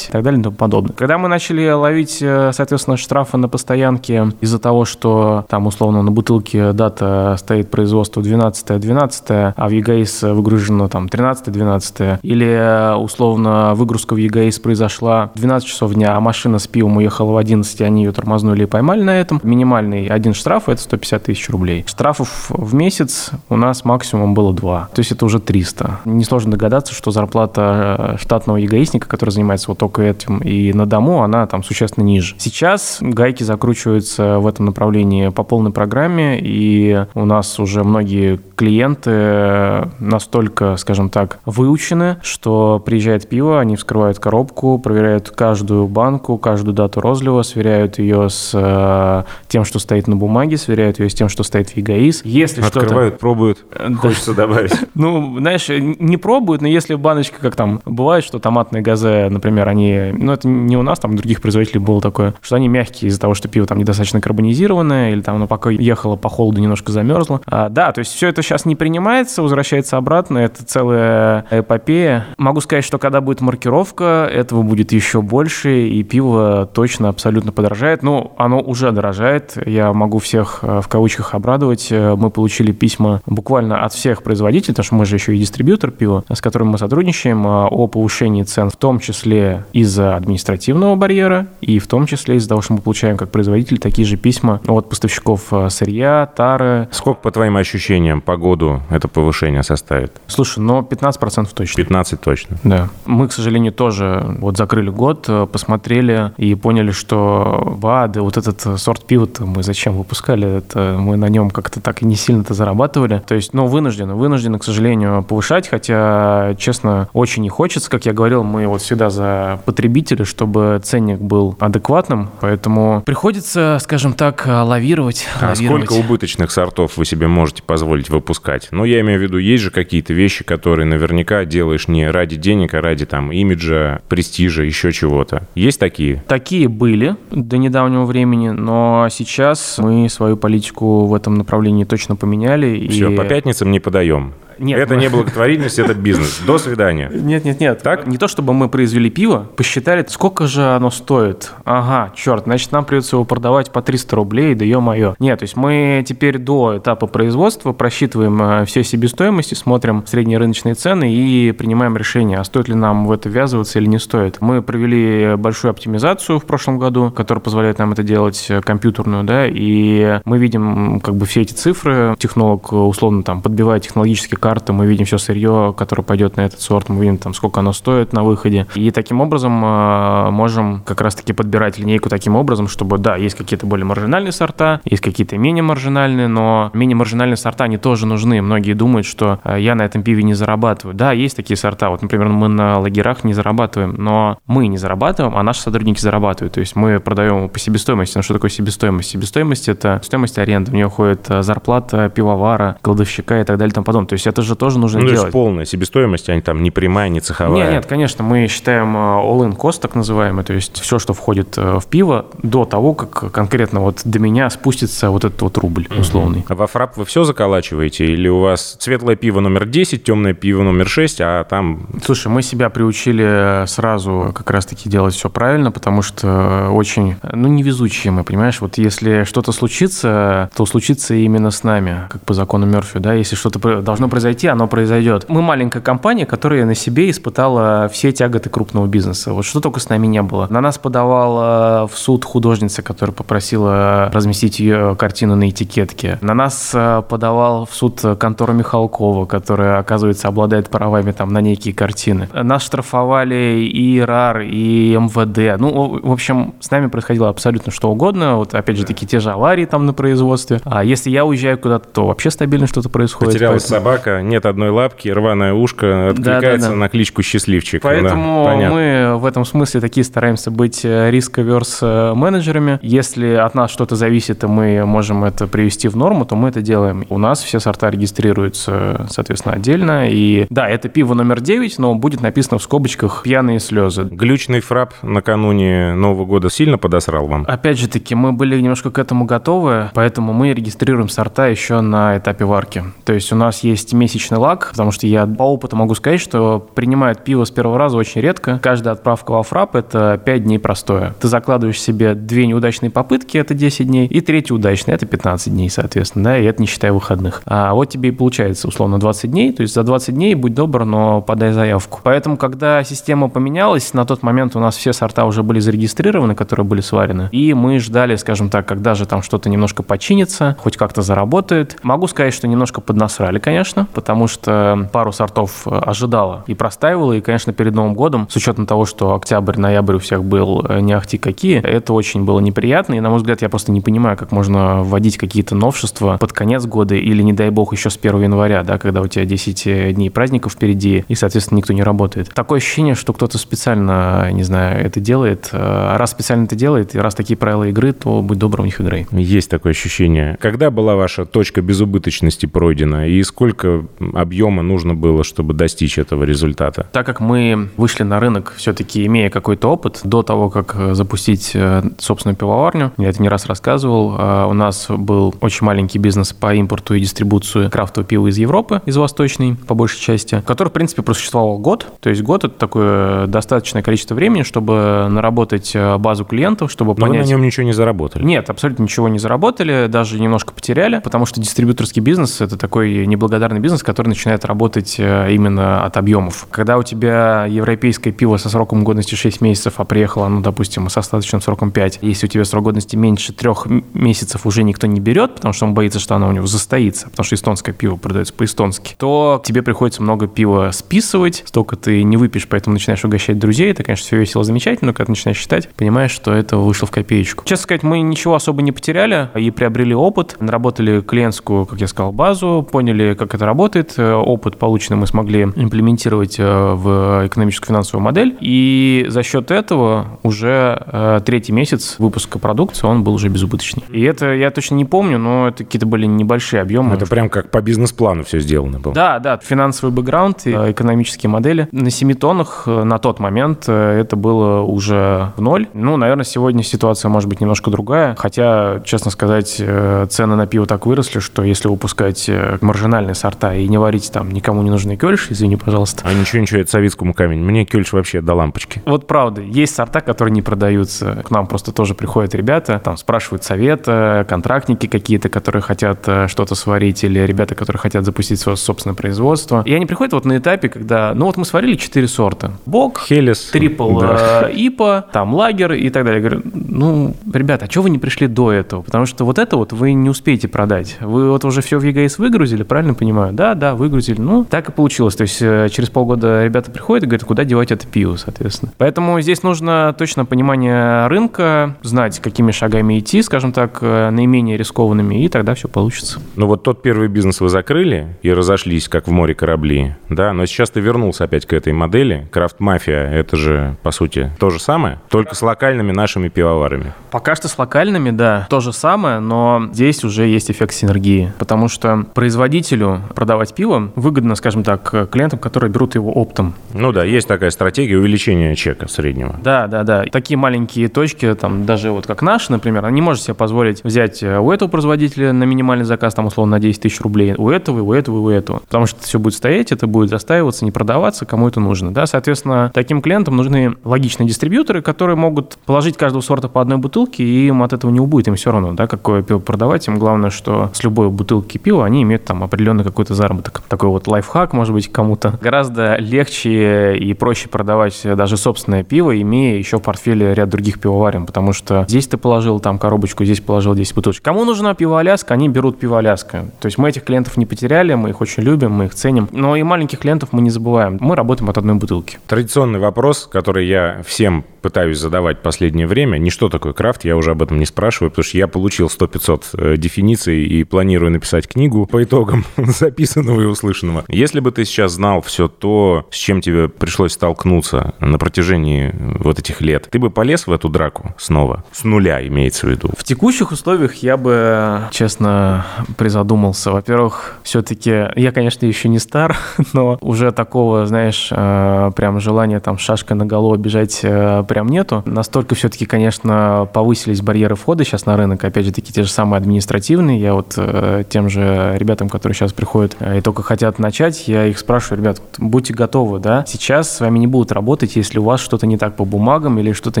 и так далее и тому подобное. Когда мы начали ловить, э, соответственно, штрафы на постоянке из-за того, что там условно на бутылке дата стоит производство 12-12, а в ЕГАИС выгружено там 13-12, или э, условно выгрузка в ЕГАИС произошла в 12 часов дня, а машина с пивом уехала в 11, они ее тормознули и поймали на этом. Минимальный один штраф – это 150 тысяч рублей. Штрафов в месяц у нас максимум было два, то есть это уже 300. Несложно догадаться, что зарплата э, штатного ЕГАИСника, который занимается вот только этим и на дому, она там существенно ниже. Сейчас гайки закручиваются в этом направлении по полной программе, и у нас уже многие клиенты настолько, скажем так, выучены, что приезжает пиво, они вскрывают коробку, проверяют каждую банку, каждую дату розлива, сверяют ее с э, тем, что стоит на бумаге, сверяют ее с тем, что стоит в ЕГАИС. Если. Открывают, пробуют. (laughs) Да. Хочется добавить. Ну, знаешь, не пробуют, но если баночка, как там, бывает, что томатные газы, например, они, ну, это не у нас, там, у других производителей было такое, что они мягкие из-за того, что пиво там недостаточно карбонизированное, или там оно пока ехало по холоду, немножко замерзло. А, да, то есть все это сейчас не принимается, возвращается обратно, это целая эпопея. Могу сказать, что когда будет маркировка, этого будет еще больше, и пиво точно абсолютно подорожает. Ну, оно уже дорожает, я могу всех э, в кавычках обрадовать. Э, Мы получили письма буквально от всех производителей, потому что мы же еще и дистрибьютор пива, с которым мы сотрудничаем, э, о повышении цен, в том числе из-за административного барьера, и в том числе из-за того, что мы получаем как производитель такие же письма от поставщиков э, сырья, тары. Сколько, по твоим ощущениям, по году это повышение составит? Слушай, но 15% точно. 15 точно. Да. Мы, к сожалению, тоже вот закрыли год, э, посмотрели и поняли, что ба, да вот этот э, сорт пива-то мы зачем выпускали, это мы на нем как-то так и не сильно-то зарабатывали. То есть, ну, вынуждены, вынуждены, к сожалению, повышать, хотя, честно, очень не хочется. Как я говорил, мы вот всегда за потребителя, чтобы ценник был адекватным. Поэтому приходится, скажем так, лавировать. А лавировать. сколько убыточных сортов вы себе можете позволить выпускать? Ну, я имею в виду, есть же какие-то вещи, которые наверняка делаешь не ради денег, а ради там имиджа, престижа, еще чего-то. Есть такие? Такие были до недавнего времени, но сейчас мы свою политику в этом направлении точно поменяли. Все, и... по пятницам не подаем. Нет, это мы- не благотворительность, это бизнес. До свидания. Нет, нет, нет. Так? Не то, чтобы мы произвели пиво, посчитали, сколько же оно стоит. Ага, черт, значит, нам придется его продавать по 300 рублей, да ё-моё. Нет, то есть мы теперь до этапа производства просчитываем э, все себестоимости, смотрим средние рыночные цены и принимаем решение, а стоит ли нам в это ввязываться или не стоит. Мы провели большую оптимизацию в прошлом году, которая позволяет нам это делать э, компьютерную, да, и мы видим как бы все эти цифры. Технолог, э, условно, там, подбивает технологические карты, мы видим все сырье, которое пойдет на этот сорт, мы видим, там, сколько оно стоит на выходе. И таким образом э, можем как раз-таки подбирать линейку таким образом, чтобы, да, есть какие-то более маржинальные сорта, есть какие-то менее маржинальные, но менее маржинальные сорта, они тоже нужны. Многие думают, что э, я на этом пиве не зарабатываю. Да, есть такие сорта. Вот, например, мы на лагерах не зарабатываем, но мы не зарабатываем, а наши сотрудники зарабатывают. То есть мы продаем по себестоимости. Ну, что такое себестоимость? Себестоимость – это стоимость аренды. В нее уходит э, зарплата пивовара, кладовщика и так далее тому подобное. То есть это же тоже нужно Ну, делать. полная себестоимость, а не там не прямая, не цеховая. Нет, нет, конечно, мы считаем э, all-in cost, так называемый, то есть все, что входит э, в пиво, до того, как конкретно вот до меня спустится вот этот вот рубль условный. А Во фрап вы все заколачиваете? Или у вас светлое пиво номер 10, темное пиво номер 6, а там... Слушай, мы себя приучили сразу как раз-таки делать все правильно, потому что очень, ну, невезучие мы, понимаешь? Вот если что-то случится, то случится именно с нами, как по закону Мерфи, да? Если что-то должно произойти, оно произойдет. Мы маленькая компания, которая на себе испытала все тяготы крупного бизнеса. Вот что только с нами не было. На нас подавала в суд художница, которая попросила разместить ее картину на этикетке. На нас э, подавал в суд контора Михалкова, которая, оказывается, обладает правами там на некие картины. Нас штрафовали и РАР, и МВД. Ну, в общем, с нами происходило абсолютно что угодно. Вот, опять же, таки те же аварии там на производстве. А если я уезжаю куда-то, то вообще стабильно что-то происходит. Потерялась Поэтому- собака, нет одной лапки, рваное ушко, откликается да. на кличку «Счастливчик». Да, Поэтому понятно. мы в этом смысле такие стараемся быть риск-верс менеджерами. Если от нас что-то зависит, и мы можем это привести в норму, то мы это делаем. У нас все сорта регистрируются, соответственно, отдельно. И да, это пиво номер 9, но будет написано в скобочках «пьяные слезы». Глючный фрап накануне Нового года сильно подосрал вам? Опять же таки, мы были немножко к этому готовы, поэтому мы регистрируем сорта еще на этапе варки. То есть у нас есть месячный лак, потому что я по опыту могу сказать, что принимают пиво с первого раза очень редко. Каждая отправка во фрап – это 5 дней простое. Ты закладываешь себе две неудачные попытки – это 10 дней, и третья удачная – это 15 дней, соответственно, да, и это не считая выходных. А вот тебе и получается, условно, 20 дней, то есть за 20 дней будь добр, но подай заявку. Поэтому, когда система поменялась, на тот момент у нас все сорта уже были зарегистрированы, которые были сварены, и мы ждали, скажем так, когда же там что-то немножко починится, хоть как-то заработает. Могу сказать, что немножко поднасрали, конечно, потому что пару сортов э, ожидала и простаивала, и, конечно, перед Новым годом, с учетом того, что октябрь, ноябрь у всех был э, не ахти какие, это очень было неприятно, и, на мой взгляд, я просто не понимаю, как можно вводить какие-то новшества под конец года или, не дай бог, еще с 1 января, да, когда у тебя 10 дней праздников впереди, и, соответственно, никто не работает. Такое ощущение, что кто-то специально, не знаю, это делает. А Раз специально это делает, и раз такие правила игры, то будь добр, у них играй. Есть такое ощущение. Когда была ваша точка безубыточности пройдена, и сколько объема нужно было, чтобы достичь этого результата? Так как мы вышли на рынок, все-таки имея какой-то опыт, до того, как э, запустить э, собственную пивоварню, я это не раз рассказывал, э, у нас был очень маленький бизнес по импорту и дистрибуцию крафтового пива из Европы, из Восточной, по большей части, который, в принципе, просуществовал год. То есть год – это такое достаточное количество времени, чтобы наработать базу клиентов, чтобы Но вы понять... на нем ничего не заработали. Нет, абсолютно ничего не заработали, даже немножко потеряли, потому что дистрибьюторский бизнес – это такой неблагодарный бизнес, который начинает работать э, именно от объемов. Когда у тебя европейское пиво со сроком годности 6 месяцев, а приехало, ну, допустим, с остаточным сроком 5, если у тебя срок годности меньше трех месяцев уже никто не берет, потому что он боится, что оно у него застоится, потому что эстонское пиво продается по-эстонски, то тебе приходится много пива списывать, столько ты не выпьешь, поэтому начинаешь угощать друзей. Это, конечно, все весело, замечательно, но когда ты начинаешь считать, понимаешь, что это вышло в копеечку. Честно сказать, мы ничего особо не потеряли и приобрели опыт, наработали клиентскую, как я сказал, базу, поняли, как это работает, работает. Э, опыт полученный мы смогли имплементировать э, в экономическую финансовую модель. И за счет этого уже э, третий месяц выпуска продукции, он был уже безубыточный. И это я точно не помню, но это какие-то были небольшие объемы. Это прям как по бизнес-плану все сделано было. Да, да, финансовый бэкграунд и экономические модели. На 7 тоннах на тот момент это было уже в ноль. Ну, наверное, сегодня ситуация может быть немножко другая. Хотя, честно сказать, цены на пиво так выросли, что если выпускать маржинальные сорта и не варить там никому не нужный кёльш, извини, пожалуйста. А ничего, ничего, это советскому камень. Мне кёльш вообще до лампочки. Вот правда, есть сорта, которые не продаются. К нам просто тоже приходят ребята, там спрашивают совета, контрактники какие-то, которые хотят э, что-то сварить, или ребята, которые хотят запустить свое собственное производство. И они приходят вот на этапе, когда, ну вот мы сварили четыре сорта. Бог, Хелес, трипл да. Э, (laughs) ипа, там лагер и так далее. Я говорю, ну, ребята, а чего вы не пришли до этого? Потому что вот это вот вы не успеете продать. Вы вот уже все в EGS выгрузили, правильно понимаю? Да, да, выгрузили. Ну, так и получилось. То есть э, через полгода ребята приходят и говорят, куда девать это пиво, соответственно. Поэтому здесь нужно точно понимание рынка, знать, какими шагами идти, скажем так, э, наименее рискованными, и тогда все получится. Ну вот тот первый бизнес вы закрыли и разошлись, как в море корабли, да, но сейчас ты вернулся опять к этой модели. Крафт-мафия — это же, по сути, то же самое, только с локальными нашими пивоварами. Пока что с локальными, да, то же самое, но здесь уже есть эффект синергии, потому что производителю продавать пиво выгодно, скажем так, клиентам, которые берут его оптом. Ну да, есть такая стратегия увеличения чека среднего. Да, да, да. Такие маленькие точки, там даже вот как наши, например, они может себе позволить взять э, у этого производителя на минимальный заказ, там условно на 10 тысяч рублей, у этого, у этого, у этого. Потому что все будет стоять, это будет застаиваться, не продаваться, кому это нужно. Да, соответственно, таким клиентам нужны логичные дистрибьюторы, которые могут положить каждого сорта по одной бутылке, и им от этого не убудет, им все равно, да, какое пиво продавать. Им главное, что с любой бутылки пива они имеют там определенный какой-то заработок. Такой вот лайфхак, может быть, кому-то. Гораздо легче и проще продавать даже собственное пиво, имея еще в портфеле ряд других пивоварен, потому что здесь ты положил там коробочку, здесь положил 10 бутылочек. Кому нужна пиво Аляска, они берут пиво Аляска. То есть мы этих клиентов не потеряли, мы их очень любим, мы их ценим, но и маленьких клиентов мы не забываем. Мы работаем от одной бутылки. Традиционный вопрос, который я всем пытаюсь задавать последнее время, не что такое крафт, я уже об этом не спрашиваю, потому что я получил 100-500 э, дефиниций и планирую написать книгу по итогам (laughs) записанного и услышанного. Если бы ты сейчас знал все то, с чем тебе пришлось столкнуться на протяжении вот этих лет, ты бы полез в эту драку снова? С нуля имеется в виду. В текущих условиях я бы, честно, призадумался. Во-первых, все-таки я, конечно, еще не стар, (laughs) но уже такого, знаешь, э, прям желания там шашкой голову бежать э, прям нету. Настолько все-таки, конечно, повысились барьеры входа сейчас на рынок. Опять же, таки те же самые административные. Я вот э, тем же ребятам, которые сейчас приходят и только хотят начать, я их спрашиваю, ребят, будьте готовы, да? Сейчас с вами не будут работать, если у вас что-то не так по бумагам или что-то,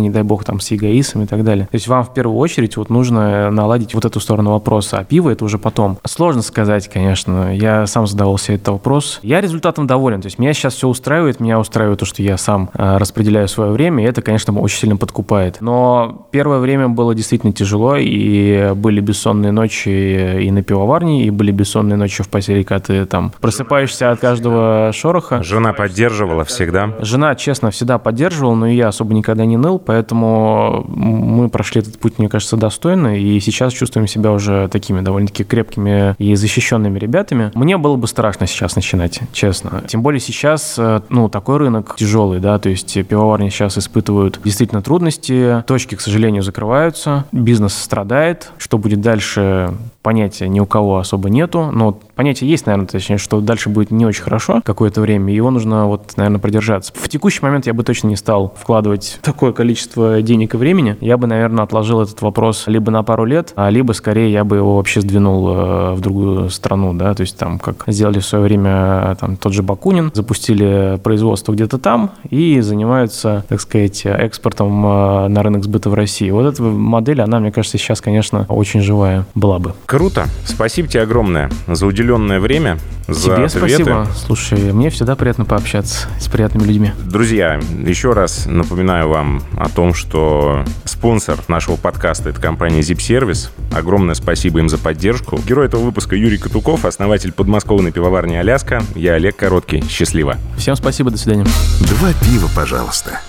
не дай бог, там с ЕГАИСом и так далее. То есть вам в первую очередь вот нужно наладить вот эту сторону вопроса, а пиво это уже потом. Сложно сказать, конечно. Я сам задавал себе этот вопрос. Я результатом доволен. То есть меня сейчас все устраивает, меня устраивает то, что я сам э, распределяю свое время, и это, конечно, очень сильно подкупает. Но первое время было действительно тяжело, и были бессонные ночи и на пивоварне, и были бессонные ночи в поселке, когда ты там просыпаешься от каждого шороха. Жена поддерживала всегда? Жена, честно, всегда поддерживала, но и я особо никогда не ныл, поэтому мы прошли этот путь, мне кажется, достойно, и сейчас чувствуем себя уже такими довольно-таки крепкими и защищенными ребятами. Мне было бы страшно сейчас начинать, честно. Тем более сейчас, э, ну, такой рынок тяжелый, да, то есть пивоварни сейчас испытывают действительно трудности, точки, к сожалению, закрываются, бизнес страдает, что будет дальше, понятия ни у кого особо нету, но понятие есть, наверное, точнее, что дальше будет не очень хорошо какое-то время, его нужно вот, наверное, продержаться. В текущий момент я бы точно не стал вкладывать такое количество денег и времени. Я бы, наверное, отложил этот вопрос либо на пару лет, а либо скорее я бы его вообще сдвинул э, в другую страну, да, то есть там, как сделали в свое время там тот же Бакунин, запустили производство где-то там и занимаются, так сказать, экспортом э, на рынок сбыта в России. Вот эта модель, она, мне кажется, сейчас, конечно, очень живая была бы. Круто. Спасибо тебе огромное за уделенное время, за Тебе ответы. спасибо. Слушай, мне всегда приятно пообщаться с приятными людьми. Друзья, еще раз напоминаю вам о том, что спонсор нашего подкаста – это компания Zip Service. Огромное спасибо им за поддержку. Герой этого выпуска Юрий Катуков, основатель подмосковной пивоварни «Аляска». Я Олег Короткий. Счастливо. Всем спасибо, до свидания. Два пива, пожалуйста.